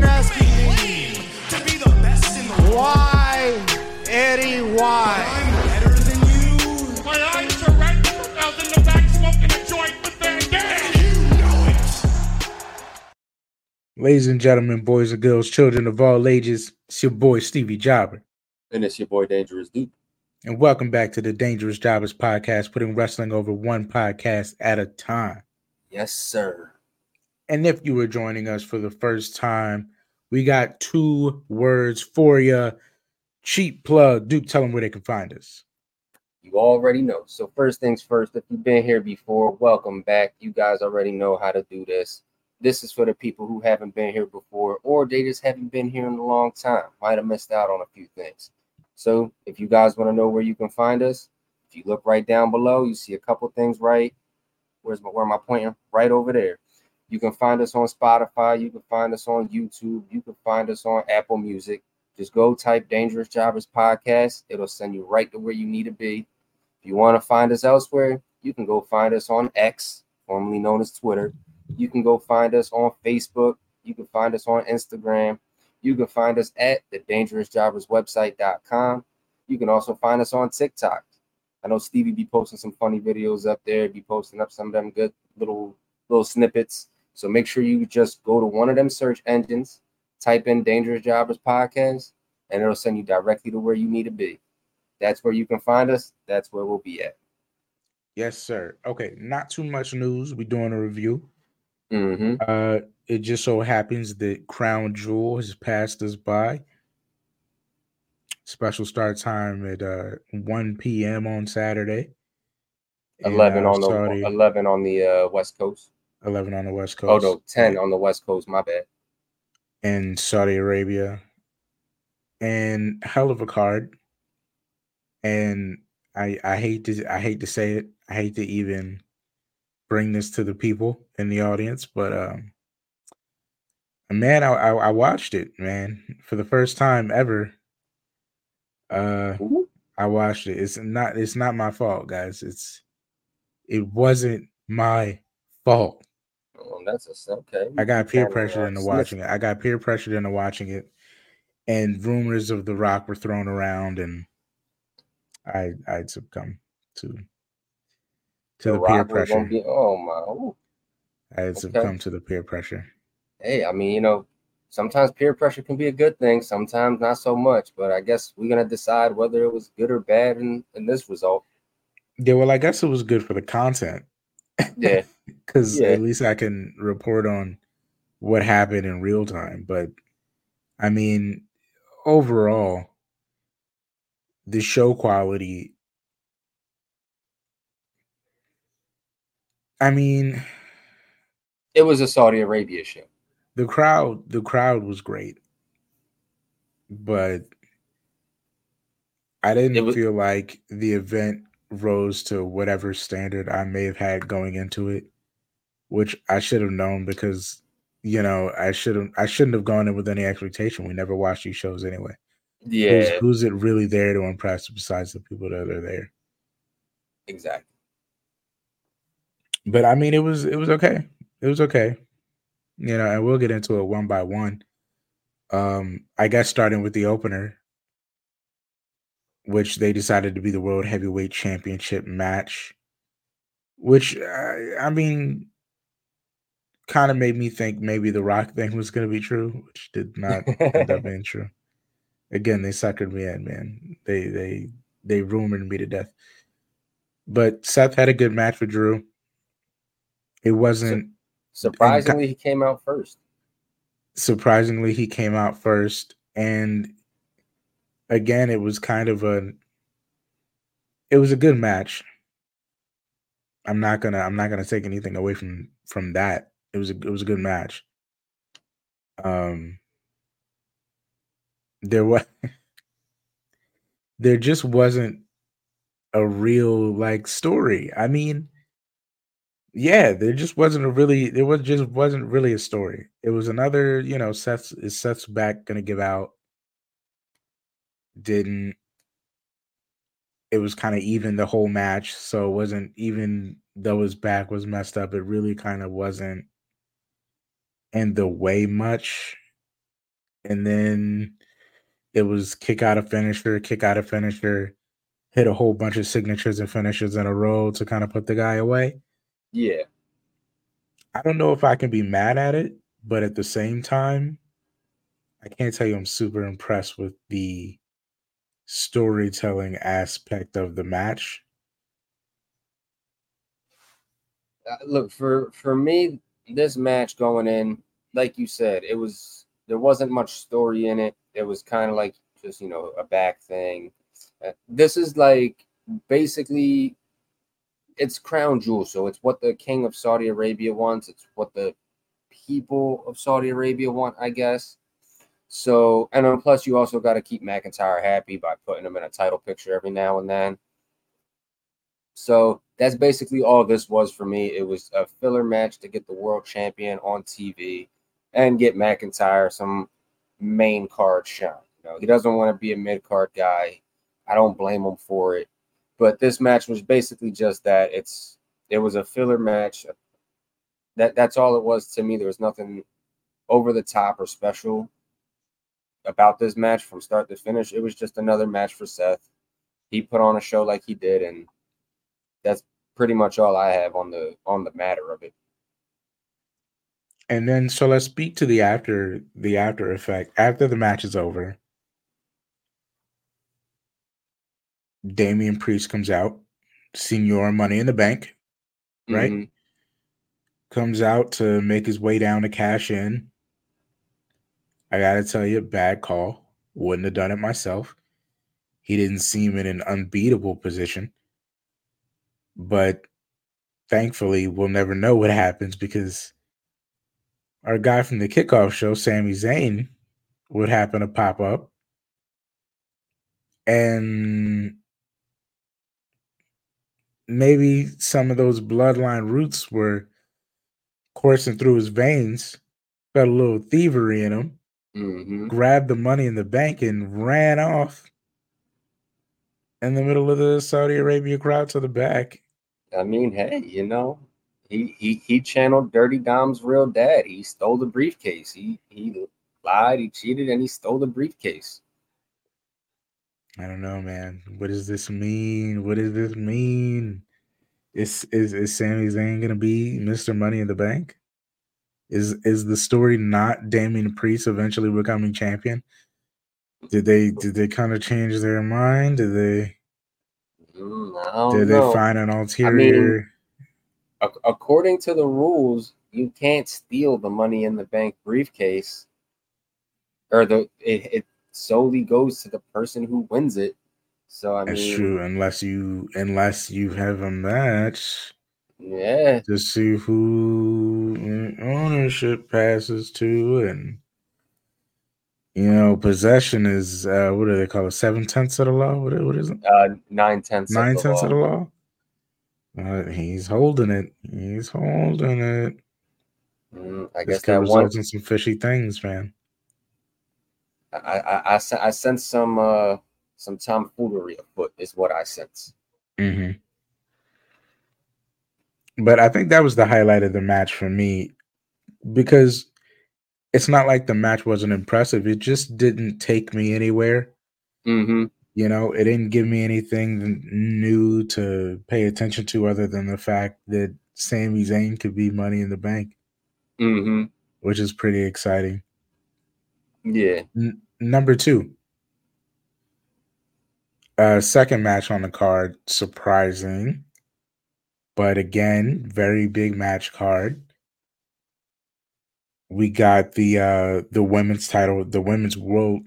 been asking me to be the best in the world. Why, Eddie? Why? I'm better than you. My eyes are red. I was in the back smoking a joint with Van Damme. You know it. Ladies and gentlemen, boys and girls, children of all ages, it's your boy Stevie Jobber. And it's your boy Dangerous Duke. And welcome back to the Dangerous Jobbers podcast, putting wrestling over one podcast at a time. Yes, sir. And if you were joining us for the first time, we got two words for you. Cheap plug. Duke, tell them where they can find us. You already know. So first things first, if you've been here before, welcome back. You guys already know how to do this. This is for the people who haven't been here before, or they just haven't been here in a long time. Might have missed out on a few things. So if you guys want to know where you can find us, if you look right down below, you see a couple things right. Where's my where am I pointing? Right over there. You can find us on Spotify. You can find us on YouTube. You can find us on Apple Music. Just go type Dangerous Jobbers Podcast. It'll send you right to where you need to be. If you want to find us elsewhere, you can go find us on X, formerly known as Twitter. You can go find us on Facebook. You can find us on Instagram. You can find us at the dangerousjobberswebsite.com. You can also find us on TikTok. I know Stevie be posting some funny videos up there, be posting up some of them good little little snippets. So make sure you just go to one of them search engines, type in Dangerous Jobbers Podcast, and it'll send you directly to where you need to be. That's where you can find us. That's where we'll be at. Yes, sir. Okay, not too much news. We're doing a review. Mm-hmm. Uh, it just so happens that Crown Jewel has passed us by. Special start time at uh 1 p.m. on Saturday. in, 11 uh, on the 11 on the uh, West Coast. 11 on the West Coast. Oh no, 10 on the West Coast. My bad. in Saudi Arabia. And hell of a card. And I I hate to I hate to say it. I hate to even bring this to the people in the audience, but um man, I I, I watched it, man, for the first time ever. Uh Ooh. I watched it. It's not it's not my fault, guys. It's it wasn't my fault. Oh, that's a okay. I got peer Kinda, pressure into watching it. I got peer pressure into watching it, and rumors of The Rock were thrown around, and I I'd succumb to to the, The peer Rock was gonna pressure. be- oh my. ooh. I had okay. succumbed to the peer pressure. Hey, I mean, you know, sometimes peer pressure can be a good thing, sometimes not so much. But I guess we're gonna decide whether it was good or bad in, in this result. Yeah, well, I guess it was good for the content Yeah, because Yeah. at least I can report on what happened in real time. But I mean, overall, the show quality. I mean, it was a Saudi Arabia show. the crowd the crowd was great but i didn't was- feel like the event rose to whatever standard i may have had going into it which i should have known because you know i should have i shouldn't have gone in with any expectation we never watch these shows anyway who's, Yeah, who's it really there to impress besides the people that are there exactly. but I mean, it was it was okay. It was okay. You know, and we'll get into it one by one. Um, I guess starting with the opener, which they decided to be the World Heavyweight Championship match, which uh, I mean, kind of made me think maybe the Rock thing was going to be true, which did not end up being true. Again, they suckered me in, man. They they they rumored me to death. But Seth had a good match with Drew. It wasn't Surprisingly, he came out first. surprisingly he came out first and again it was kind of a it was a good match i'm not gonna i'm not gonna take anything away from from that it was a it was a good match um there was there just wasn't a real like story i mean yeah, there just wasn't a really there was just wasn't really a story. It was another, you know, Seth's is Seth's back gonna give out. Didn't it was kind of even the whole match, so it wasn't even though his back was messed up, it really kind of wasn't in the way much. and then it was kick out a finisher, kick out a finisher, hit a whole bunch of signatures and finishes in a row to kind of put the guy away. Yeah. I don't know if I can be mad at it, but at the same time, I can't tell you I'm super impressed with the storytelling aspect of the match. Uh, look for for me, this match going in, like you said, it was there wasn't much story in it. It was kind of like just you know a back thing. Uh, this is like basically it's crown jewel, so it's what the king of Saudi Arabia wants. It's what the people of Saudi Arabia want, I guess. So, and then plus, you also got to keep McIntyre happy by putting him in a title picture every now and then. So that's basically all this was for me. It was a filler match to get the world champion on TV and get McIntyre some main card shine. You know, he doesn't want to be a mid card guy. I don't blame him for it. But this match was basically just that. It's it was a filler match. That that's all it was to me. There was nothing over the top or special about this match from start to finish. It was just another match for Seth. He put on a show like he did, and that's pretty much all I have on the on the matter of it. And then so let's speak to the after the after effect. After the match is over, Damian Priest comes out, Señor Money in the Bank, right? Mhm. Comes out to make his way down to cash in. I gotta tell you, bad call. Wouldn't have done it myself. He didn't seem in an unbeatable position. But thankfully, we'll never know what happens because our guy from the kickoff show, Sami Zayn, would happen to pop up. And maybe some of those bloodline roots were coursing through his veins, got a little thievery in him, Mhm. grabbed the money in the bank and ran off in the middle of the Saudi Arabia crowd to the back. I mean, hey, you know, he he he channeled Dirty Dom's real dad. He stole the briefcase. He he lied, he cheated, and he stole the briefcase. I don't know, man. What does this mean? What does this mean? Is is is Sami Zayn gonna be Mr. Money in the Bank? Is is the story not Damian Priest eventually becoming champion? Did they did they kind of change their mind? Did they Mm, I did know. they find an ulterior? Ac- according to the rules, you can't steal the money in the bank briefcase, or the it, it solely goes to the person who wins it. So I That's mean, true, unless you unless you have a match yeah, to see who ownership passes to, and you know possession is uh, what do they call it? Seven tenths of the law. What what is it? uh, nine tenths. Nine of tenths law. of the law. Uh, he's holding it. He's holding it. Mm, I This guess that one. in some fishy things, man. I I I, I sense some uh some tomfoolery afoot is what I sense. hmm But I think that was the highlight of the match for me because it's not like the match wasn't impressive. It just didn't take me anywhere. Mm-hmm. You know, it didn't give me anything new to pay attention to other than the fact that Sami Zayn could be money in the bank, Mm-hmm. which is pretty exciting. Yeah. N- number two, uh, second match on the card, surprising, but again, very big match card. We got the uh the women's title, the women's world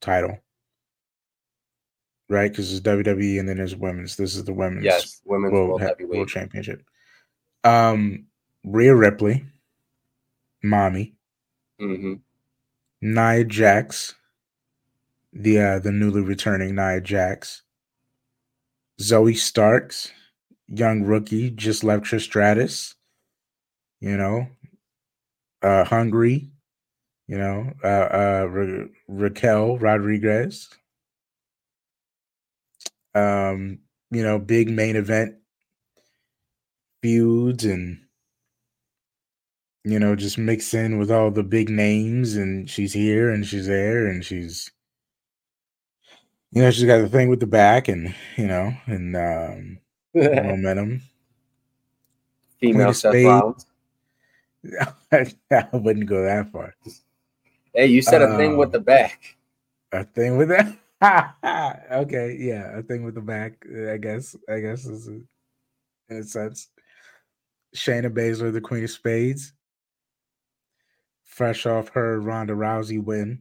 title, right? Because it's WWE and then there's women's. This is the women's Yes. Women's world, World Heavyweight. world championship. Um, Rhea Ripley, mommy, Mm-hmm. Nia Jax, the uh, the newly returning Nia Jax, Zoey Starks, young rookie, just left Stratus, you know, uh, hungry, you know, uh, uh, Ra- Raquel Rodriguez, um, you know, big main event feuds and you know, just mix in with all the big names, and she's here and she's there, and she's, you know, she's got the thing with the back, and you know, and um, momentum. Female Seth. Rollins. I wouldn't go that far. Hey, you said a thing with Um, the back. A thing with that. okay, yeah, a thing with the back. I guess. I guess is a, in a sense. Shayna Baszler, the Queen of Spades, fresh off her Ronda Rousey win,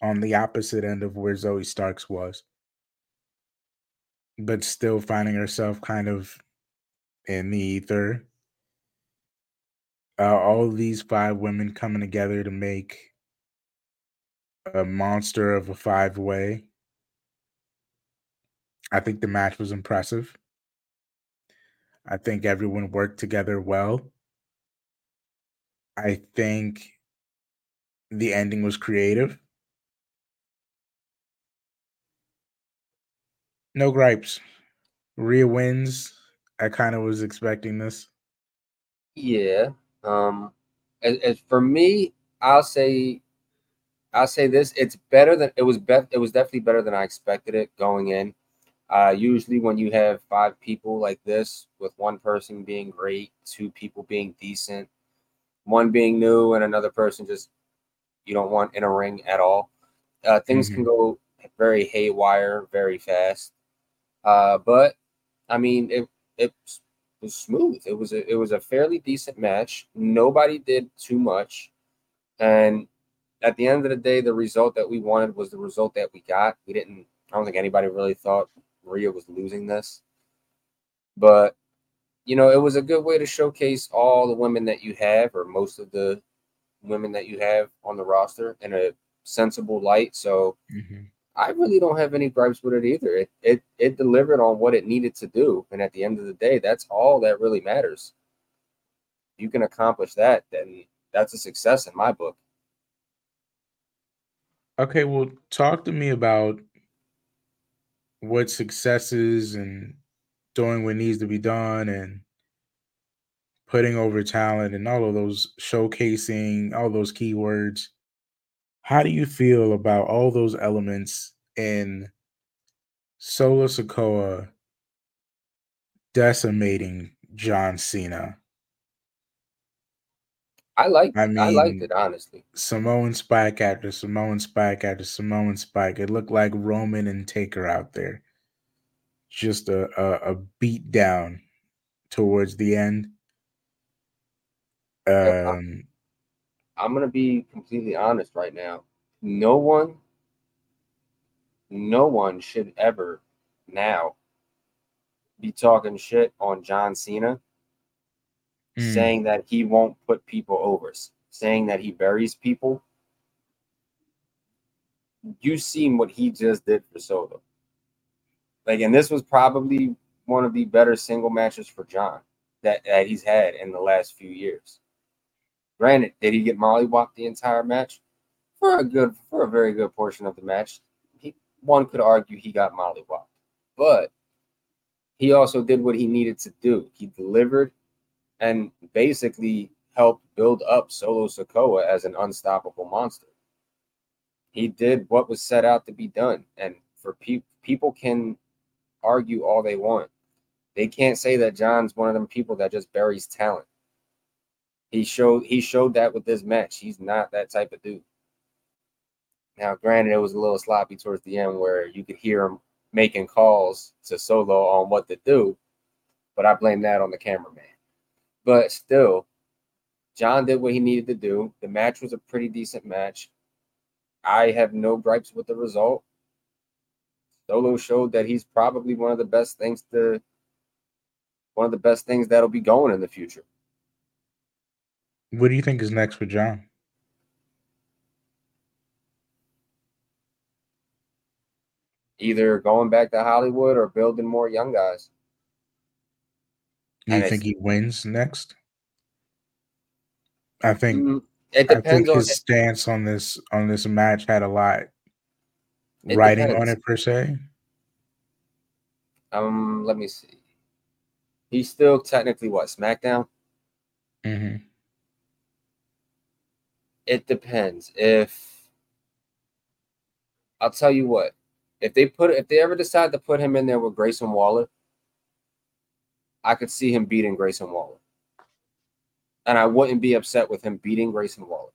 on the opposite end of where Zoey Starks was, but still finding herself kind of in the ether. Uh, all these five women coming together to make a monster of a five way. I think the match was impressive. I think everyone worked together well. I think the ending was creative. No gripes. Rhea wins. I kind of was expecting this. Yeah. Um as, as for me, I'll say I'll say this. It's better than it was bet it was definitely better than I expected it going in. Uh usually when you have five people like this, with one person being great, two people being decent, one being new, and another person just you don't want in a ring at all. Uh things can go very haywire very fast. Uh but I mean it it was smooth. It was a it was a fairly decent match. Nobody did too much, and at the end of the day, the result that we wanted was the result that we got. We didn't. I don't think anybody really thought Rhea was losing this, but you know, it was a good way to showcase all the women that you have, or most of the women that you have on the roster, in a sensible light. So I really don't have any gripes with it either. It it it delivered on what it needed to do, and at the end of the day, that's all that really matters. If you can accomplish that, then that's a success in my book. Okay, well, talk to me about what success is and doing what needs to be done and putting over talent and all of those showcasing all those keywords. How do you feel about all those elements in Solo Sikoa decimating John Cena? I liked I mean, I, liked it honestly. Samoan Spike after Samoan Spike after Samoan Spike. It looked like Roman and Taker out there. Just a, a, a beat down towards the end. Um, I'm gonna be completely honest right now. No one, no one should ever now be talking shit on John Cena, mm, saying that he won't put people over, saying that he buries people. You seen what he just did for Solo. Like, and this was probably one of the better single matches for John that, that he's had in the last few years. Granted, did he get mollywopped the entire match? For a good, for a very good portion of the match, he one could argue he got mollywopped, but he also did what he needed to do. He delivered and basically helped build up Solo Sikoa as an unstoppable monster. He did what was set out to be done, and for people, people can argue all they want. They can't say that John's one of them people that just buries talent. He showed he showed that with this match. He's not that type of dude. Now, granted, it was a little sloppy towards the end where you could hear him making calls to Solo on what to do, but I blame that on the cameraman. But still, John did what he needed to do. The match was a pretty decent match. I have no gripes with the result. Solo showed that he's probably one of the best things to one of the best things that'll be going in the future. What do you think is next for John? Either going back to Hollywood or building more young guys. Do you And think he wins next? I think Mm, It I think depends on his stance on this on this match had a lot It writing on it per se. um let me see. He's still technically what SmackDown? hmm It depends. If I'll tell you what, if they put if they ever decide to put him in there with Grayson Waller, I could see him beating Grayson Waller. And I wouldn't be upset with him beating Grayson Waller.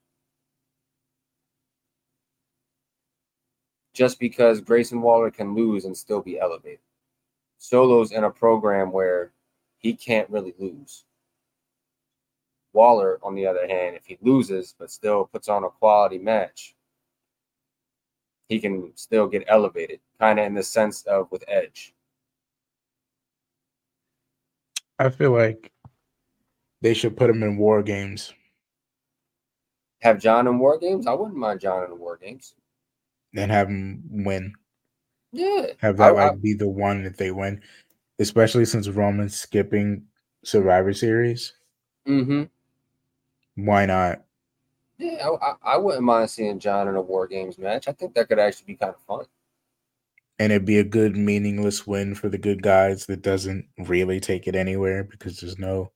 Just because Grayson Waller can lose and still be elevated. Solo's in a program where he can't really lose. Waller, on the other hand, if he loses but still puts on a quality match, he can still get elevated, kind of in the sense of with Edge. I feel like they should put him in war games Have John in War Games? I wouldn't mind John in the War Games. and have him win. Yeah. Have that I- I- like be the one that they win, especially since Roman's skipping Survivor Series. Mm-hmm. Why not? Yeah, I, I, wouldn't mind seeing John in a War Games match. I think that could actually be kind of fun. And it'd be a good meaningless win for the good guys that doesn't really take it anywhere because there's no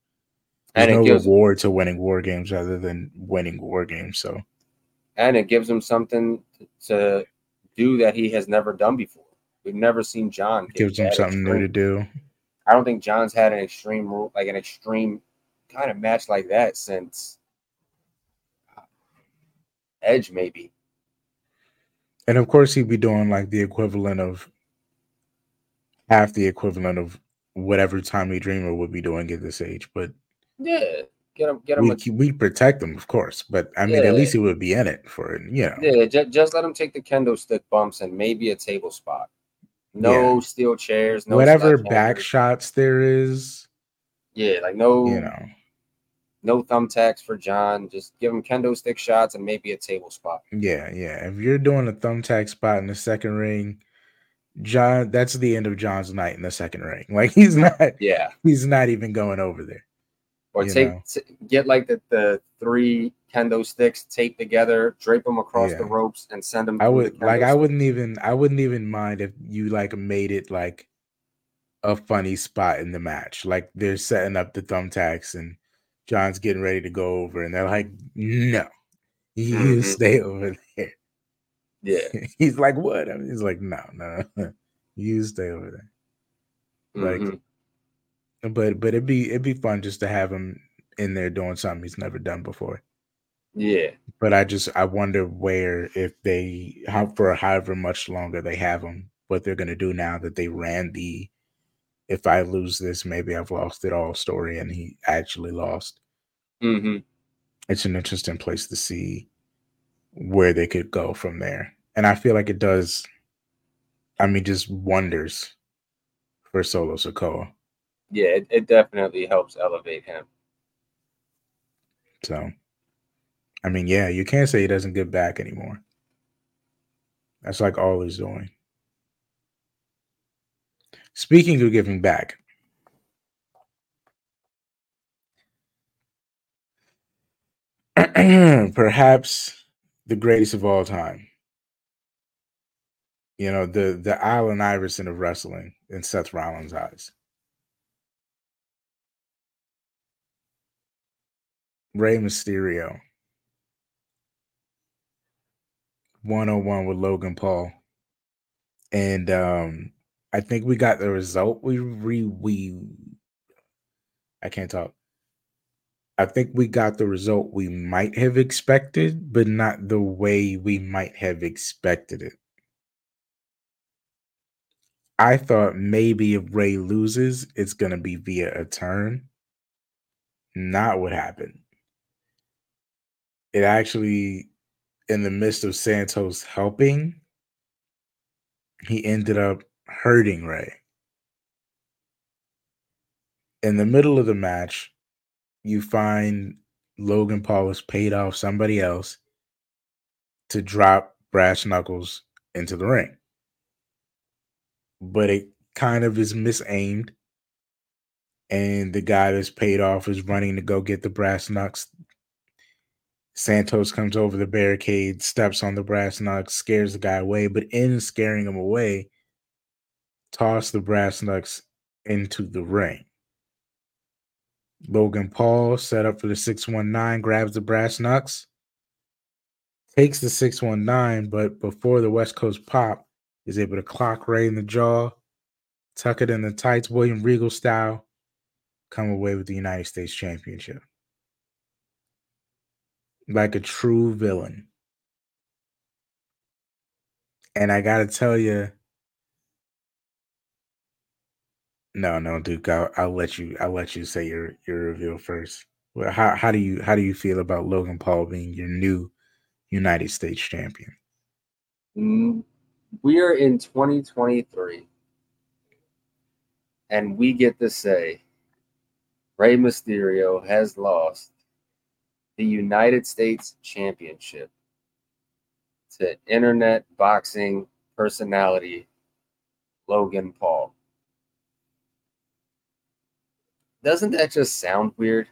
there's And no gives reward to winning war games other than winning war games. So and it gives him something to do that he has never done before. We've never seen John it gives him something new to do. I don't think John's had an extreme rule like an extreme kind of match like that since Edge, maybe. And of course he'd be doing like the equivalent of half the equivalent of whatever Tommy Dreamer would be doing at this age. But Yeah, get him, get him. we we protect him, of course. But I mean, Yeah. at least he would be in it for it, you know. yeah, just, just let him take the kendo stick bumps and maybe a table spot. No Yeah. steel chairs, no Whatever back shots there is, Yeah, like no, you know, no thumbtacks for John. Just give him kendo stick shots and maybe a table spot. yeah, yeah. If you're doing a thumbtack spot in the second ring, John, that's the end of John's night in the second ring. Like he's not, Yeah, he's not even going over there. or take t- get like the, the three kendo sticks taped together, drape them across the ropes, and send them. I would the like kendo I wouldn't even I wouldn't even mind if you like made it like a funny spot in the match. Like they're setting up the thumbtacks and John's getting ready to go over and they're like, no, you Mhm. stay over there. Yeah, He's like, what? I mean, he's like, no, no, no. you stay over there. Like mhm. but but it'd be it'd be fun just to have him in there doing something he's never done before. yeah, But I just I wonder where if they how for however much longer they have him, what they're gonna do now that they ran the if I lose this, maybe I've lost it all story and he actually lost. hmm It's an interesting place to see where they could go from there. And I feel like it does I mean just wonders for Solo Sikoa. yeah. It, it definitely helps elevate him. So I mean, yeah, you can't say he doesn't get back anymore. That's like all he's doing. Speaking of giving back, perhaps the greatest of all time. You know, the the Allen Iverson of wrestling in Seth Rollins' eyes. Rey Mysterio. 101 with Logan Paul. And um I think we got the result we re we I can't talk. I think we got the result we might have expected, but not the way we might have expected it. I thought maybe if Rey loses, it's gonna be via a turn. Not what happened. It actually, in the midst of Santos helping, he ended up hurting Rey. In the middle of the match, you find Logan Paul has paid off somebody else to drop Brass Knuckles into the ring. But it kind of is misaimed. And the guy that's paid off is running to go get the brass knucks. Santos comes over the barricade, steps on the brass knucks, scares the guy away, but in scaring him away, toss the brass knucks into the ring. Logan Paul set up for the 619, grabs the brass knucks, takes the 619, but before the West Coast pop, is able to clock Rey in the jaw, tuck it in the tights, William Regal style, come away with the United States Championship. Like a true villain. And I gotta tell you, no, no, Duke. I'll, I'll let you. I'll let you say your your reveal first. Well, how how do you how do you feel about Logan Paul being your new United States champion? Mm, We are in 2023, and we get to say Rey Mysterio has lost the United States Championship to internet boxing personality Logan Paul. Doesn't that just sound weird?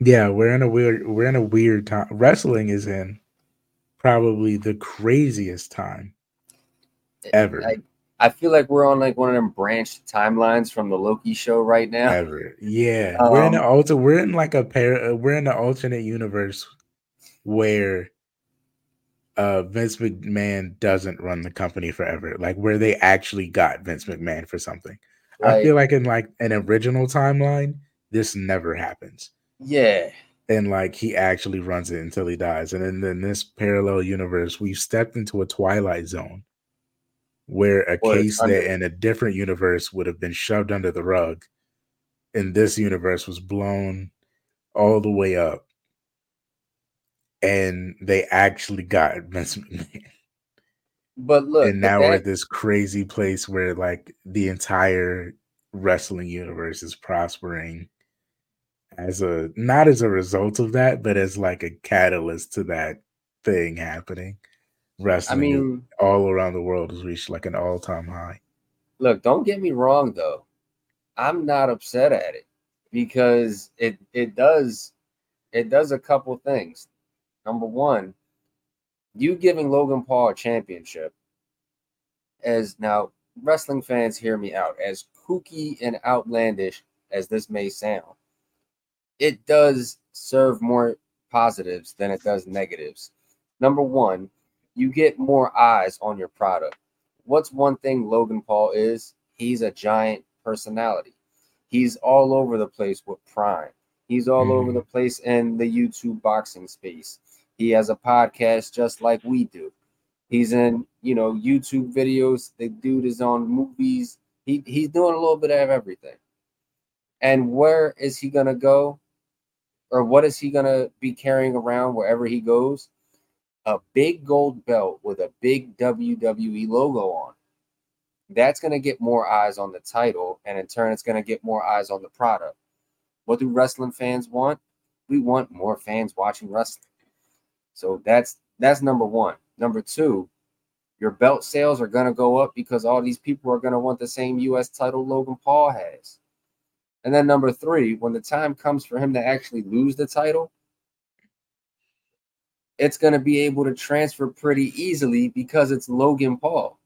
Yeah, we're in a weird we're in a weird time. Wrestling is in probably the craziest time ever. I, I feel like we're on like one of them branched timelines from the Loki show right now. ever. Yeah, we're in Um, the alter. We're in like a pair. Uh, we're in the alternate universe where uh Vince McMahon doesn't run the company forever. Like where they actually got Vince McMahon for something. I feel like in like an original timeline, this never happens. Yeah. And like he actually runs it until he dies. And then in this parallel universe, we've stepped into a twilight zone where a it's case under- that in a different universe would have been shoved under the rug in this universe was blown all the way up. And they actually got Vince McMahon. But look, and now we're at this crazy place where like the entire wrestling universe is prospering as a not as a result of that, but as like a catalyst to that thing happening. I Wrestling mean, all around the world has reached like an all-time high. look, don't get me wrong though. I'm not upset at it because it it does it does a couple things. Number one, you giving Logan Paul a championship as now wrestling fans hear me out as kooky and outlandish as this may sound. It does serve more positives than it does negatives. Number one, you get more eyes on your product. What's one thing Logan Paul is? He's a giant personality. He's all over the place with Prime. He's all over Mhm. the place in the YouTube boxing space. He has a podcast just like we do. He's in, you know, YouTube videos. The dude is on movies. He he's doing a little bit of everything. And where is he gonna go? Or what is he gonna be carrying around wherever he goes? A big gold belt with a big WWE logo on. That's gonna get more eyes on the title, and in turn, it's gonna get more eyes on the product. What do wrestling fans want? We want more fans watching wrestling. So that's that's number one. Number two, your belt sales are gonna go up because all these people are gonna want the same US title Logan Paul has. And then number three, when the time comes for him to actually lose the title, it's gonna be able to transfer pretty easily because it's Logan Paul.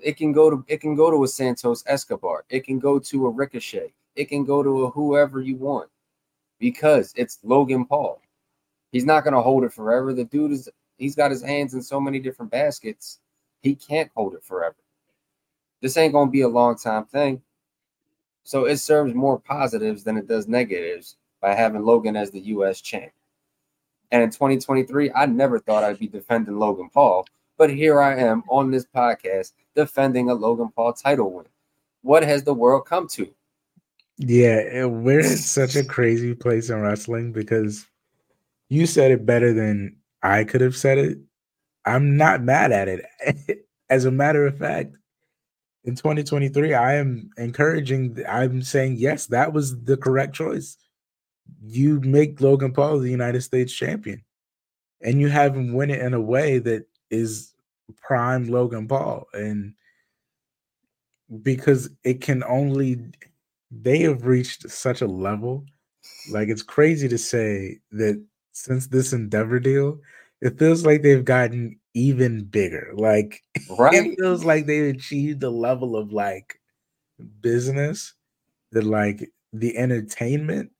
It can go to it can go to a Santos Escobar, it can go to a Ricochet, it can go to a whoever you want because it's Logan Paul. He's not gonna hold it forever. The dude is he's got his hands in so many different baskets, he can't hold it forever. This ain't gonna be a long time thing. So it serves more positives than it does negatives by having Logan as the US champ. And in 2023, I never thought I'd be defending Logan Paul, but here I am on this podcast defending a Logan Paul title win. What has the world come to? Yeah, we're in such a crazy place in wrestling because you said it better than I could have said it. I'm not mad at it. As a matter of fact, in 2023, I am encouraging, I'm saying, yes, that was the correct choice. You make Logan Paul the United States champion, and you have him win it in a way that is prime Logan Paul. And because it can only, they have reached such a level. Like, it's crazy to say that since this Endeavor deal, it feels like they've gotten even bigger. Like, Right? it feels like they achieved a level of like business that like the entertainment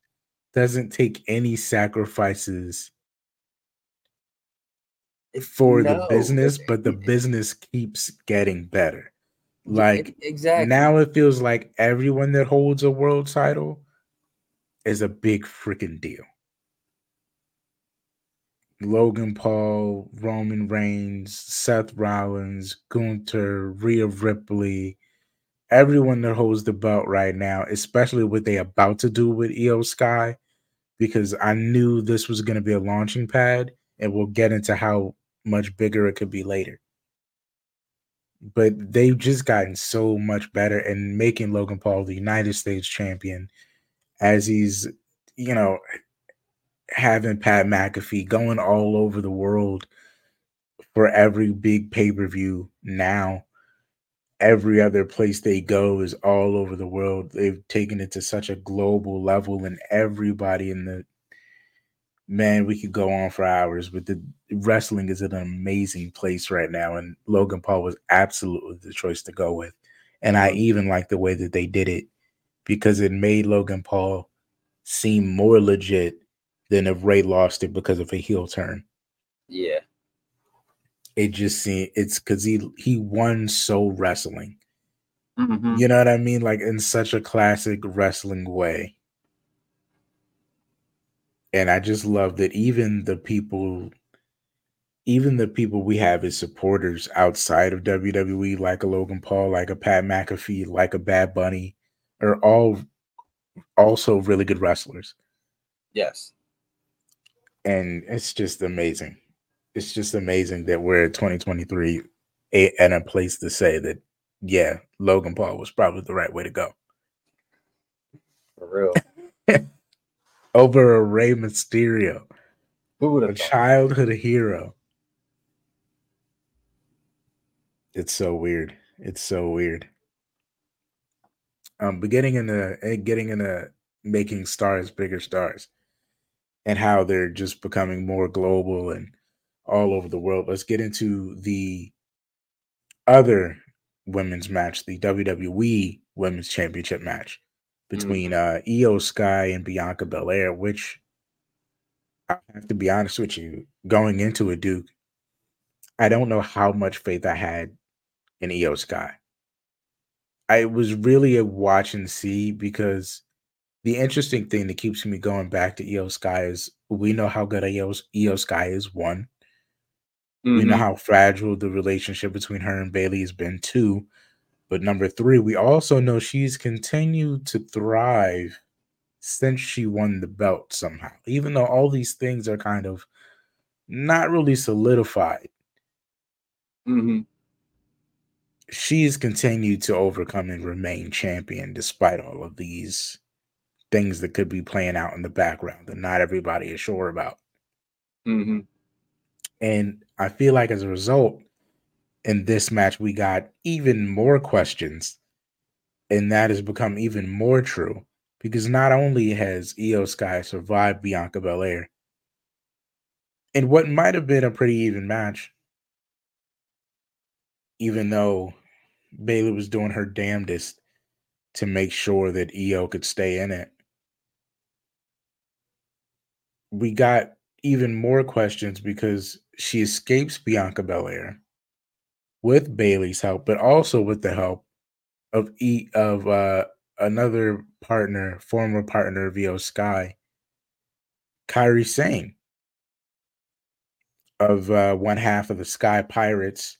doesn't take any sacrifices for the business, but the business keeps getting better. Like exactly. now it feels like everyone that holds a world title is a big freaking deal. Logan Paul, Roman Reigns, Seth Rollins, Gunther, Rhea Ripley, everyone that holds the belt right now, especially what they about to do with Iyo Sky, because I knew this was going to be a launching pad, and we'll get into how much bigger it could be later. But they've just gotten so much better and making Logan Paul the United States champion as he's, you know, having Pat McAfee going all over the world for every big pay per view now. Every other place they go is all over the world. They've taken it to such a global level, and everybody in the man, we could go on for hours, but the wrestling is an amazing place right now. And Logan Paul was absolutely the choice to go with. And I even like the way that they did it because it made Logan Paul seem more legit than if Rey lost it because of a heel turn. yeah. It just seemed it's because he he won so wrestling. Mhm. You know what I mean? Like in such a classic wrestling way. And I just love that even the people, even the people we have as supporters outside of WWE, like a Logan Paul, like a Pat McAfee, like a Bad Bunny, are all also really good wrestlers. Yes. And it's just amazing. It's just amazing that we're at 2023 a- and a place to say that, yeah, Logan Paul was probably the right way to go. For real. over a Rey Mysterio, Who would a childhood hero. It's so weird. It's so weird. Um, but getting into eh, getting into making stars bigger stars, and how they're just becoming more global and all over the world. Let's get into the other women's match, the WWE Women's Championship match between uh Iyo Sky and Bianca Belair, which I have to be honest with you, going into it, Duke, I don't know how much faith I had in Iyo Sky. I was really a watch and see because the interesting thing that keeps me going back to Iyo Sky is we know how good Iyo Sky is, one. We know Mhm. how fragile the relationship between her and Bayley has been, two. But number three, we also know she's continued to thrive since she won the belt somehow, even though all these things are kind of not really solidified. Mhm. She's continued to overcome and remain champion despite all of these things that could be playing out in the background that not everybody is sure about. Mhm. And I feel like as a result, in this match, we got even more questions. And that has become even more true because not only has Iyo Sky survived Bianca Belair in what might have been a pretty even match, even though Bayley was doing her damnedest to make sure that Iyo could stay in it. We got even more questions because she escapes Bianca Belair with Bayley's help, but also with the help of e of uh another partner, former partner of Iyo Sky, Kairi Sane of uh, one half of the Sky Pirates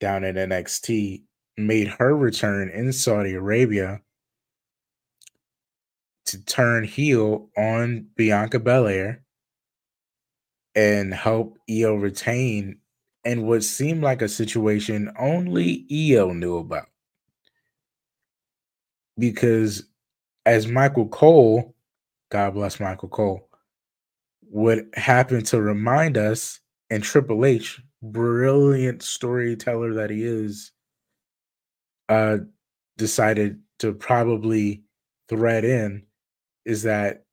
down in NXT, made her return in Saudi Arabia to turn heel on Bianca Belair and help Iyo retain in what seemed like a situation only Iyo knew about. Because as Michael Cole, God bless Michael Cole, would happen to remind us, and Triple H, brilliant storyteller that he is, uh, decided to probably thread in is that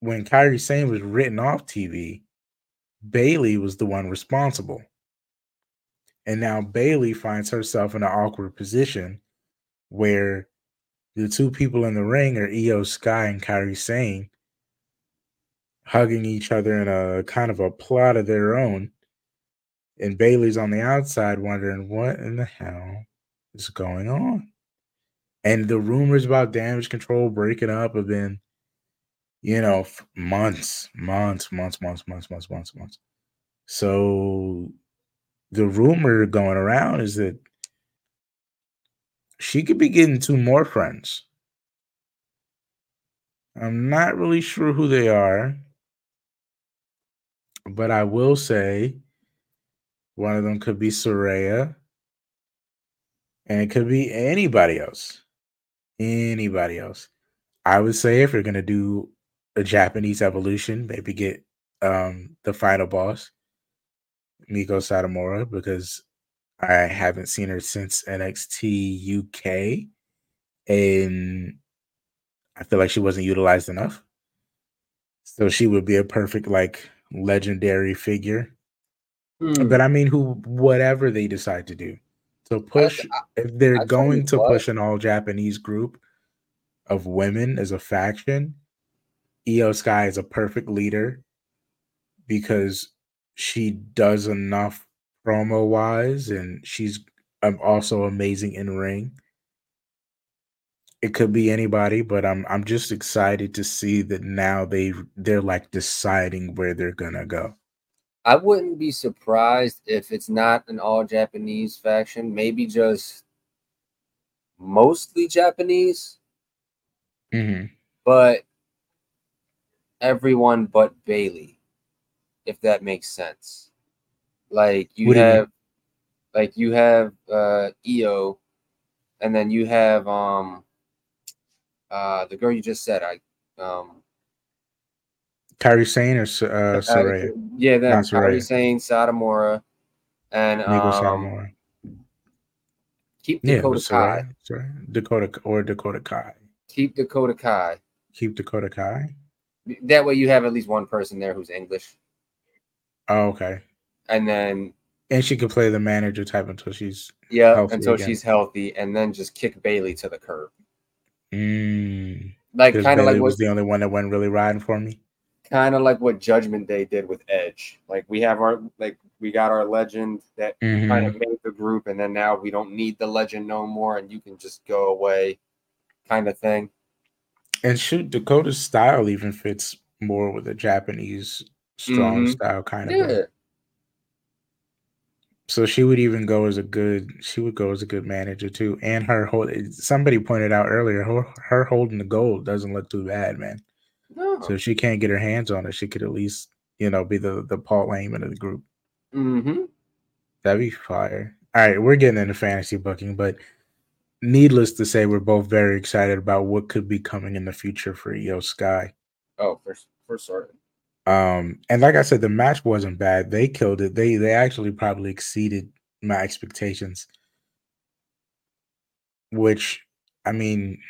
when Kairi Sane was written off TV, Bayley was the one responsible. And now Bayley finds herself in an awkward position where the two people in the ring are Iyo Sky and Kairi Sane hugging each other in a kind of a plot of their own. And Bayley's on the outside wondering what in the hell is going on. And the rumors about damage control breaking up have been, you know, months, months, months, months, months, months, months, months. So the rumor going around is that she could be getting two more friends. I'm not really sure who they are, but I will say one of them could be Saraya, and it could be anybody else. Anybody else. I would say if you're gonna do a Japanese evolution, maybe get um the final boss, Meiko Satomura, because I haven't seen her since NXT UK, and I feel like she wasn't utilized enough. So she would be a perfect like legendary figure. Hmm. But I mean, who whatever they decide to do, So push if they're I going to what. push an all Japanese group of women as a faction, Iyo Sky is a perfect leader because she does enough promo wise, and she's um, also amazing in ring. It could be anybody, but I'm I'm just excited to see that now they they're like deciding where they're gonna go. I wouldn't be surprised if it's not an all Japanese faction, maybe just mostly Japanese, Mm-hmm. but everyone but Bayley, if that makes sense. Like you What do you have like you have uh Iyo and then you have um uh the girl you just said I um Kairi Sane or uh, uh, yeah then Not Kairi Saraya. saying Satomura and Nico um, Satomura. keep Dakota but Kai. Dakota or Dakota Kai. Keep Dakota Kai. Keep Dakota Kai. That way you have at least one person there who's English. Oh, okay. And then And she could play the manager type until she's yeah, until again. she's healthy, and then just kick Bayley to the curb. mm, Like kind of like what was the only one that wasn't really riding for me. kind of like what Judgment Day did with Edge. Like we have our like we got our legend that Mhm. kind of made the group, and then now we don't need the legend no more, and you can just go away, kind of thing. And shoot, Dakota's style even fits more with a Japanese strong Mhm. style kind of Yeah, way. So she would even go as a good. She would go as a good manager too. And her hold. Somebody pointed out earlier, her, her holding the gold doesn't look too bad, man. no. So if she can't get her hands on it, she could at least, you know, be the the Paul Heyman of the group. hmm That'd be fire. All right, we're getting into fantasy booking, but needless to say, we're both very excited about what could be coming in the future for Iyo Sky. Oh, for for certain. Um, and like I said, the match wasn't bad. They killed it. They they actually probably exceeded my expectations. Which, I mean,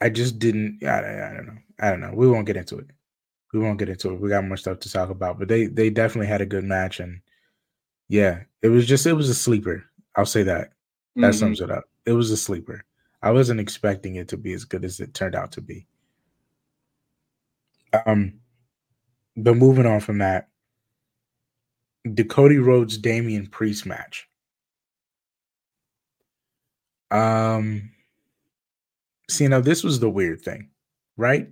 I just didn't. I, I I don't know. I don't know. We won't get into it. We won't get into it. We got more stuff to talk about. But they they definitely had a good match, and yeah, it was just it was a sleeper. I'll say that. That Mhm. sums it up. It was a sleeper. I wasn't expecting it to be as good as it turned out to be. Um, but moving on from that, the Cody Rhodes Damian Priest match. Um, see now this was the weird thing, right?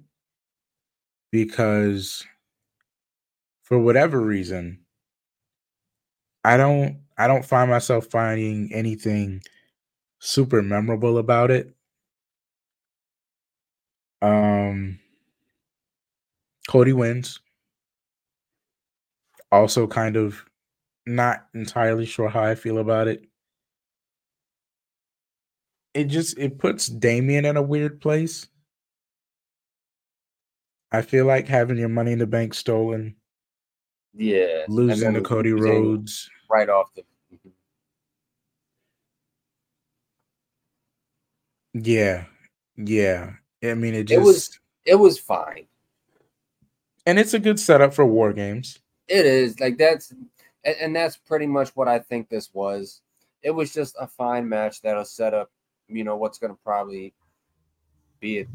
Because for whatever reason, I don't I don't find myself finding anything super memorable about it. Um Cody wins. Also kind of not entirely sure how I feel about it. It just it puts Damian in a weird place. I feel like having your money in the bank stolen, Yeah, losing to Cody Rhodes. right off the. Yeah. Yeah. I mean it It was it was fine. and it's a good setup for war games. It is like that's and, that's pretty much what I think this was. It was just a fine match that'll set up, you know, what's going to probably be a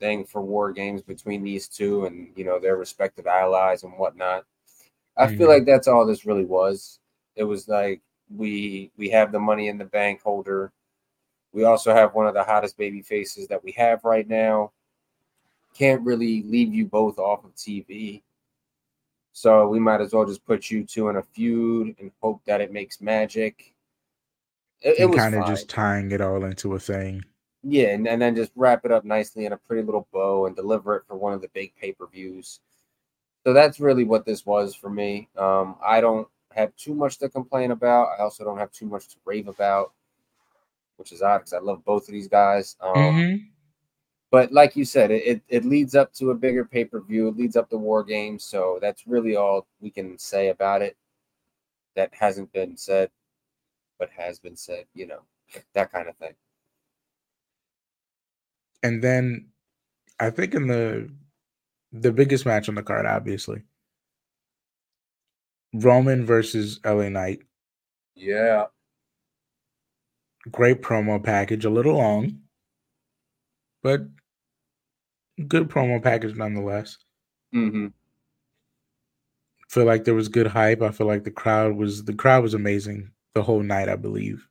thing for war games between these two and you know their respective allies and whatnot. I feel Mhm. like that's all this really was. It was like we we have the money in the bank holder. We also have one of the hottest baby faces that we have right now. Can't really leave you both off of TV. So we might as well just put you two in a feud and hope that it makes magic. It, it was kind of just tying it all into a thing. Yeah, and, and then just wrap it up nicely in a pretty little bow and deliver it for one of the big pay per views. So that's really what this was for me. Um, I don't have too much to complain about. I also don't have too much to rave about, which is odd because I love both of these guys. Um, Mhm. But like you said, it, it, it leads up to a bigger pay per view. It leads up to War Games. So that's really all we can say about it that hasn't been said, but has been said, you know, that kind of thing. And then I think in the the biggest match on the card, obviously, Roman versus LA Knight. Yeah. Great promo package, a little long, but good promo package nonetheless. Mm-hmm. Feel like there was good hype. I feel like the crowd was the crowd was amazing the whole night, I believe.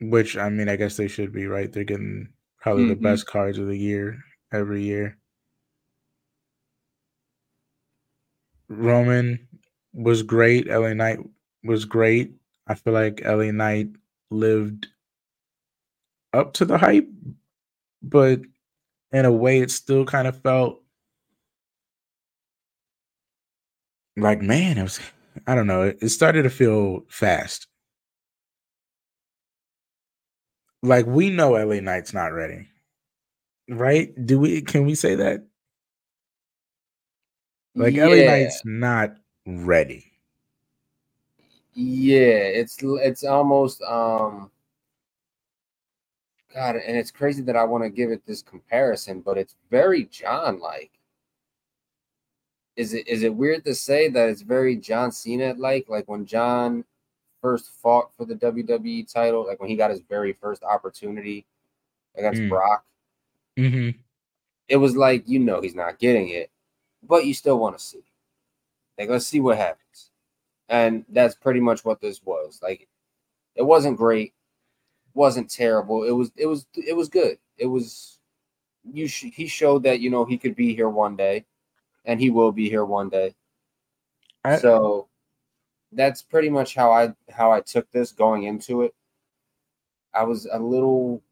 Which I mean, I guess they should be right. They're getting probably the Mhm. best cards of the year every year. Roman was great. LA Knight was great. I feel like LA Knight lived up to the hype, but in a way, it still kind of felt like, man, it was, I don't know, it, it started to feel fast. Like, we know LA Knight's not ready, right? Do we, can we say that? Like, LA. Knight's not ready. Yeah, it's it's almost um God, and it's crazy that I want to give it this comparison, but it's very John like. Is it is it weird to say that it's very John Cena like? Like when John first fought for the WWE title, like when he got his very first opportunity against Mm. Brock, Mm-hmm. it was like you know he's not getting it, but you still want to see. Like let's see what happens, and that's pretty much what this was. Like it wasn't great, wasn't terrible. It was it was it was good. It was you. Sh- he showed that you know he could be here one day, and he will be here one day. I- so that's pretty much how I how I took this going into it. I was a little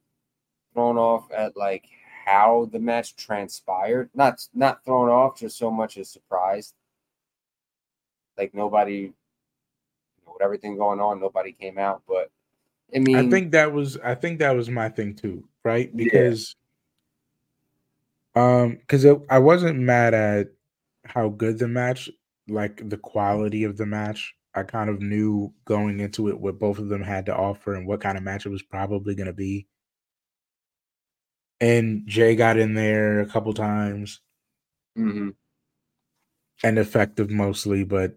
thrown off at like how the match transpired. Not not thrown off, just so much as surprised. Like nobody, with everything going on, nobody came out. But I mean, I think that was I think that was my thing too, right? Yeah. Because um because I wasn't mad at how good the match, like the quality of the match. I kind of knew going into it what both of them had to offer and what kind of match it was probably going to be. And Jay got in there a couple times mhm, and effective mostly, but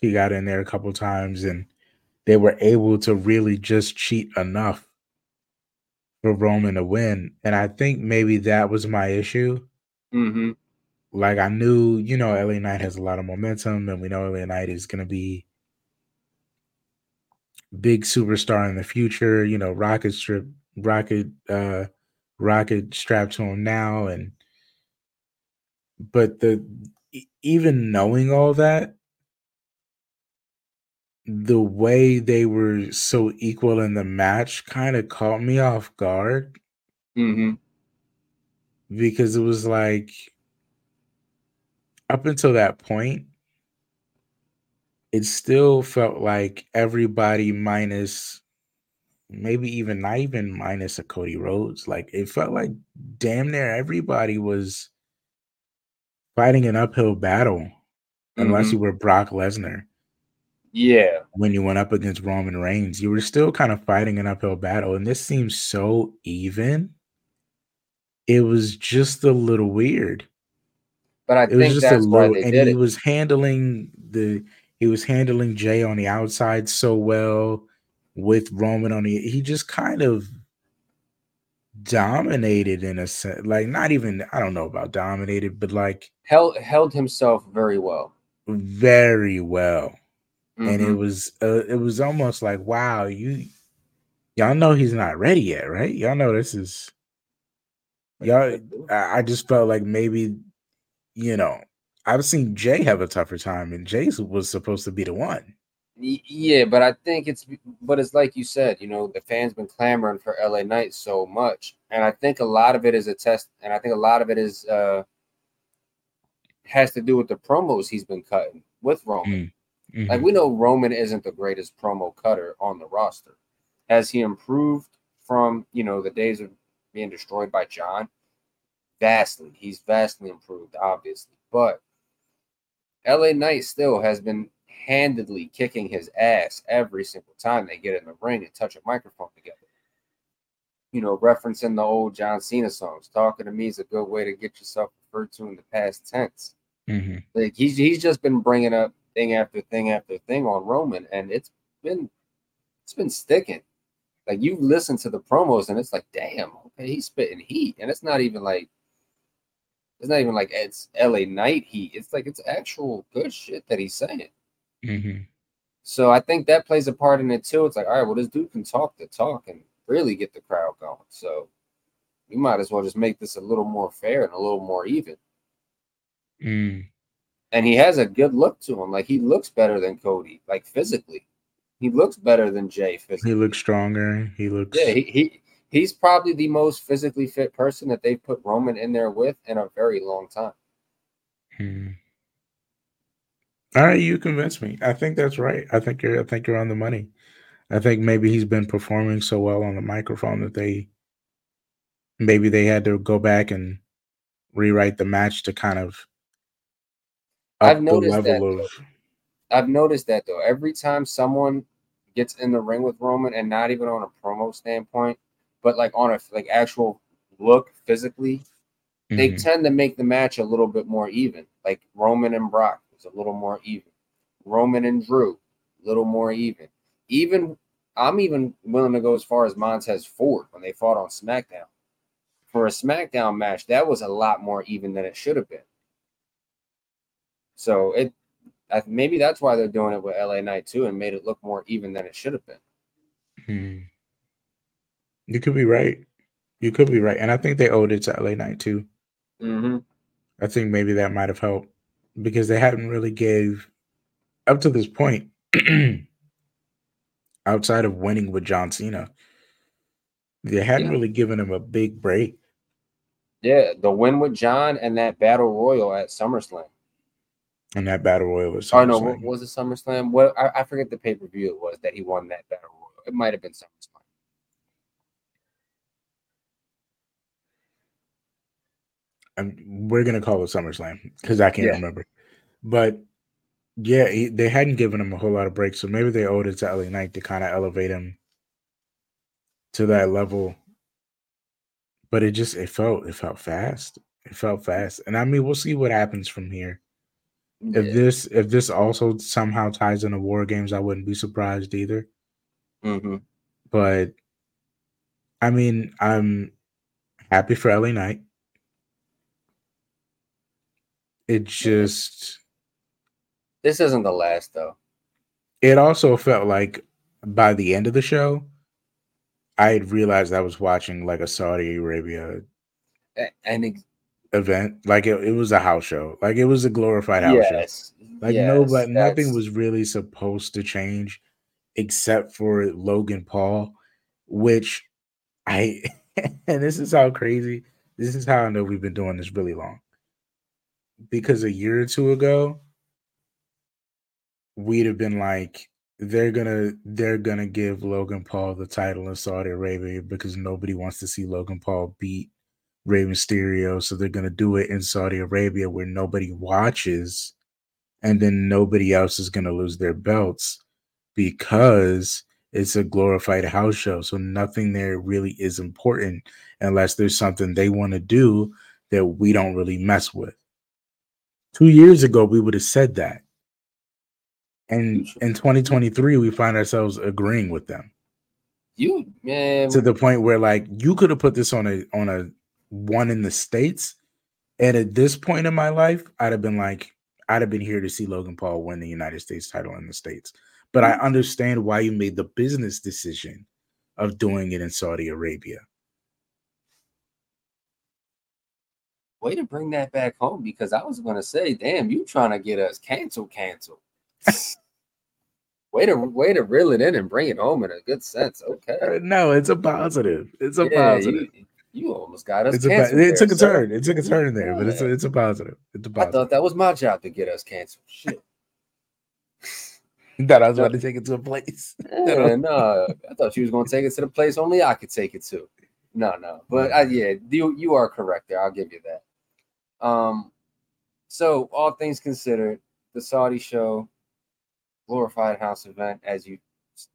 he got in there a couple times and they were able to really just cheat enough for Roman to win. And I think maybe that was my issue. mhm, Like I knew, you know, LA Knight has a lot of momentum, and we know LA Knight is gonna be big superstar in the future. You know, Rocket strip Rocket uh Rocket strapped to him now and but the even knowing all that the way they were so equal in the match kind of caught me off guard. Mhm, because it was like up until that point it still felt like everybody minus maybe even not even minus a Cody Rhodes like it felt like damn near everybody was fighting an uphill battle unless mhm. you were Brock Lesnar yeah, when you went up against Roman Reigns you were still kind of fighting an uphill battle and this seems so even it was just a little weird but I it was think just a little and did he it. was handling the he was handling Jay on the outside so well with Roman on the he just kind of dominated in a sense, like not even I don't know about dominated, but like held held himself very well. very well. And it Mhm. was uh, it was almost like, wow, you y'all know he's not ready yet, right? Y'all know this is y'all I, just felt like maybe, you know, I've seen Jay have a tougher time, and Jay was supposed to be the one. Yeah, but I think it's but it's like you said, you know, the fans been clamoring for LA Knight so much, and I think a lot of it is a test, and I think a lot of it is uh has to do with the promos he's been cutting with Roman. Mhm. Like we know Roman isn't the greatest promo cutter on the roster. Has he improved from you know the days of being destroyed by John? Vastly, he's vastly improved, obviously, but LA Knight still has been handedly kicking his ass every single time they get in the ring and touch a microphone together. You know, referencing the old John Cena songs. Talking to me is a good way to get yourself referred to in the past tense. Mhm. Like he's he's just been bringing up thing after thing after thing on Roman, and it's been it's been sticking. Like you listen to the promos, and it's like, damn, okay, he's spitting heat, and it's not even like it's not even like it's LA Knight heat. It's like it's actual good shit that he's saying. Mhm. So I think that plays a part in it too. It's like, all right, well, this dude can talk the talk and really get the crowd going. So you might as well just make this a little more fair and a little more even. Mm. And he has a good look to him. Like he looks better than Cody, like physically. He looks better than Jay physically. He looks stronger. He looks. yeah, he, he he's probably the most physically fit person that they've put Roman in there with in a very long time. Hmm. All right, you convinced me. I think that's right. I think you're. I think you're on the money. I think maybe he's been performing so well on the microphone that they maybe they had to go back and rewrite the match to kind of I've noticed that, of. I've noticed that though. Every time someone gets in the ring with Roman, and not even on a promo standpoint, but like on a like actual look physically, they Mhm. tend to make the match a little bit more even. Like Roman and Brock was a little more even. Roman and Drew, a little more even. Even I'm even willing to go as far as Montez Ford when they fought on SmackDown. For a SmackDown match, that was a lot more even than it should have been. So it I, maybe that's why they're doing it with LA Knight too, and made it look more even than it should have been. Hmm. You could be right. You could be right, and I think they owed it to LA Knight too. Mm-hmm. I think maybe that might have helped because they hadn't really gave up to this point outside of winning with John Cena. They hadn't Yeah. really given him a big break. Yeah, the win with John and that battle royal at SummerSlam. In that battle royal. Or Oh no, what was it SummerSlam? What I, I forget the pay per view it was that he won that battle royal. It might have been SummerSlam. I'm- we're gonna call it SummerSlam because I can't Yeah. remember. But yeah, he, they hadn't given him a whole lot of breaks, so maybe they owed it to LA Knight to kind of elevate him to that level. But it just it felt it felt fast. It felt fast, and I mean we'll see what happens from here. If Yeah. this if this also somehow ties into War Games, I wouldn't be surprised either. hmm But I mean, I'm happy for LA Knight. It just This isn't the last though. it also felt like by the end of the show, I had realized I was watching like a Saudi Arabia And event. Like it, it was a house show. Like it was a glorified house show. Like yes, no, but nothing was really supposed to change except for Logan Paul, which I and this is how crazy. This is how I know we've been doing this really long. Because a year or two ago, we'd have been like, they're gonna they're gonna give Logan Paul the title in Saudi Arabia because nobody wants to see Logan Paul beat Rey Mysterio, so they're gonna do it in Saudi Arabia where nobody watches, and then nobody else is gonna lose their belts because it's a glorified house show. So nothing there really is important unless there's something they want to do that we don't really mess with. Two years ago, we would have said that. And in 2023, we find ourselves agreeing with them. You man, to the point where like you could have put this on a on a one in the states, and at this point in my life, I'd have been like, I'd have been here to see Logan Paul win the United States title in the states. But I understand why you made the business decision of doing it in Saudi Arabia. way to bring that back home because I was gonna say, damn, you trying to get us cancel, cancel. way to way to reel it in and bring it home in a good sense. Okay. Uh, No, it's a positive. It's a Yeah, positive. you, you almost got us It's a, it there, took a sir. turn. It took a turn there, but it's a, it's a positive. It's a I positive. I thought that was my job to get us canceled. Shit. Thought I was about to take it to a place. Yeah, no, I thought she was gonna take it to the place only I could take it to. No, no, but uh, yeah, you you are correct there. I'll give you that. Um, so all things considered, the Saudi show, glorified house event, as you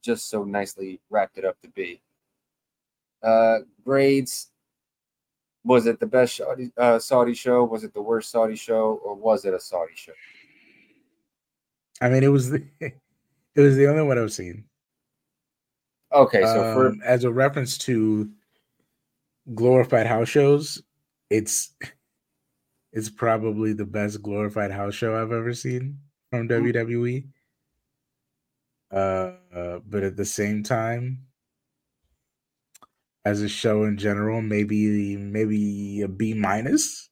just so nicely wrapped it up to be. Uh, grades. Was it the best Saudi, uh, Saudi show? Was it the worst Saudi show, or was it a Saudi show? I mean, it was the it was the only one I've seen. Okay, so for Um, as a reference to glorified house shows, it's it's probably the best glorified house show I've ever seen from Mm. WWE. Uh, uh, but at the same time, as a show in general, maybe maybe a B minus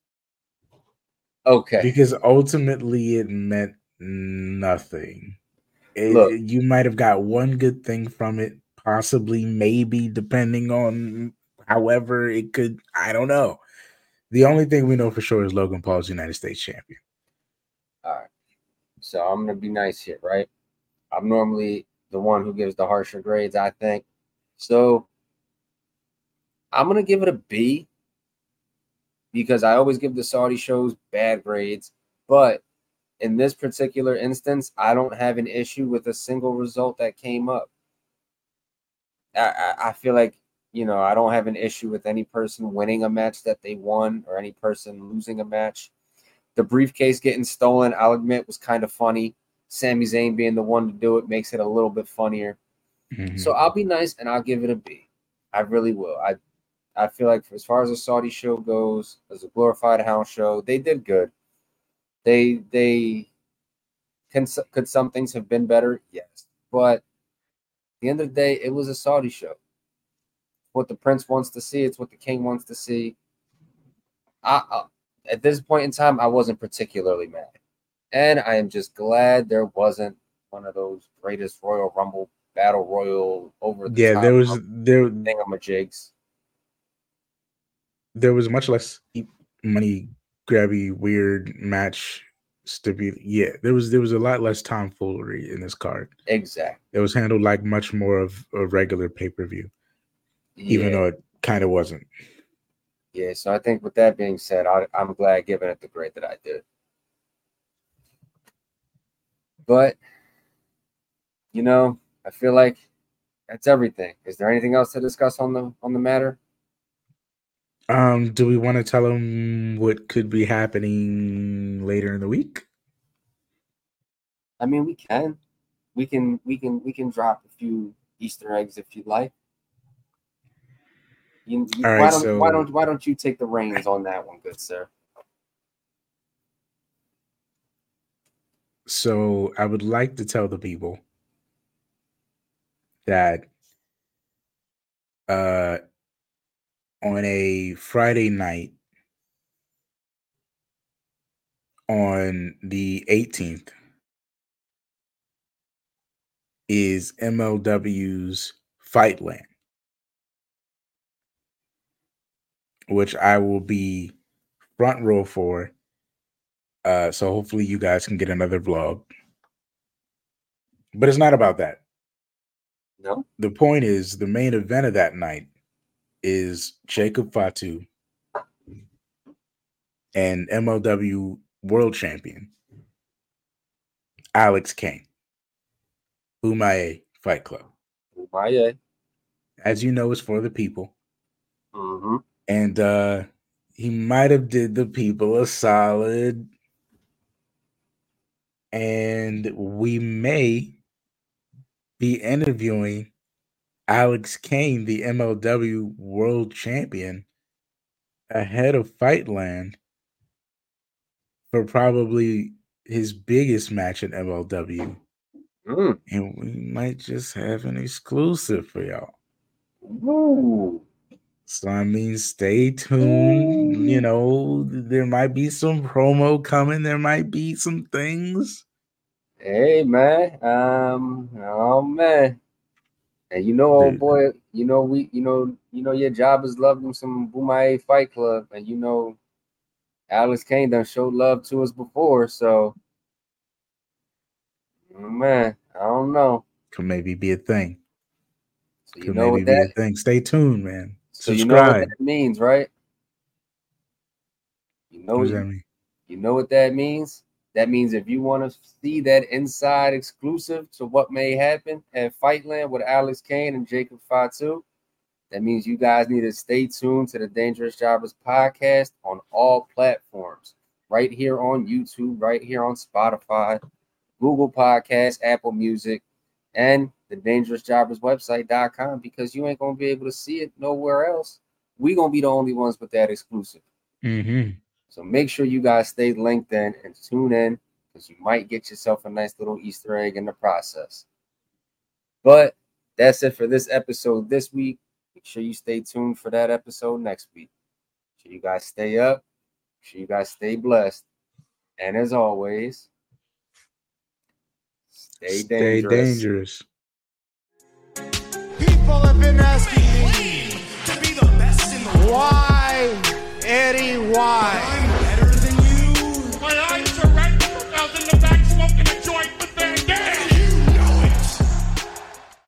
okay, because ultimately it meant nothing. It- Look. you might have got one good thing from it, possibly, maybe, depending on however it could. I don't know. The only thing we know for sure is Logan Paul's United States champion. All right. So I'm gonna be nice here, right? I'm normally the one who gives the harsher grades, I think. So I'm gonna give it a B because I always give the Saudi shows bad grades, but in this particular instance, I don't have an issue with a single result that came up. I, I, I feel like you know I don't have an issue with any person winning a match that they won or any person losing a match. The briefcase getting stolen, I'll admit, was kind of funny. Sami Zayn being the one to do it makes it a little bit funnier. Mhm. So I'll be nice and I'll give it a B. I really will. I I feel like as far as the Saudi show goes, as a glorified house show, they did good. They they can could some things have been better? Yes. But at the end of the day, it was a Saudi show. What the prince wants to see, it's what the king wants to see. I, I at this point in time, I wasn't particularly mad. And I am just glad there wasn't one of those greatest Royal Rumble battle royal over the yeah, there was of my thingamajigs. There was much less money grabby weird match stipul yeah there was there was a lot less tomfoolery in this card Exactly. it was handled like much more of a regular pay-per-view even though it kind of wasn't Yeah, so I think with that being said, I, I'm glad giving it the grade that I did. But, you know, I feel like that's everything. Is there anything else to discuss on the on the matter? Um do we want to tell them what could be happening later in the week I mean, we can, we can, we can, we can drop a few Easter eggs if you'd like. You, you- All why don't why don't why don't you take the reins on that one, good sir? so i would like to tell the people that uh on a friday night on the 18th is mlw's fightland which i will be front row for uh, so hopefully you guys can get another vlog. But it's not about that. No. The point is the main event of that night is Jacob Fatu and MLW World Champion Alex Kane, Bomaye Fight Club. Yeah. As you know, it's for the people. Mm-hmm. And uh he might have did the people a solid and we may be interviewing Alex Kane, the MLW World Champion, ahead of Fightland for probably his biggest match in MLW. Mm. And we might just have an exclusive for y'all. Ooh. So I mean, stay tuned. You know, there might be some promo coming. There might be some things. Hey man, um, oh man, and you know, old boy, you know we, you know, you know your job is loving some Bomaye Fight Club, and you know, Alex Kane done showed love to us before, so man, I don't know. Could maybe be a thing. So you Could know maybe what be that, a thing. Stay tuned, man. so you know what Subscribe. that means, right? You know What what you, mean? You know what that means? That means if you want to see that inside exclusive to what may happen at Fightland with Alex Kane and Jacob Fatu, that means you guys need to stay tuned to the Dangerous Jobbers podcast on all platforms. Right here on YouTube, right here on Spotify, Google Podcasts, Apple Music, and the Dangerous Jobbers website.com because you ain't gonna be able to see it nowhere else. We gonna be the only ones with that exclusive. Mm-hmm. So make sure you guys stay linked in and tune in because you might get yourself a nice little Easter egg in the process. But that's it for this episode this week. Make sure you stay tuned for that episode next week. Make sure you guys stay up. Make sure you guys stay blessed. And as always, stay, stay dangerous. dangerous. People have been asking me why, Eddie, why?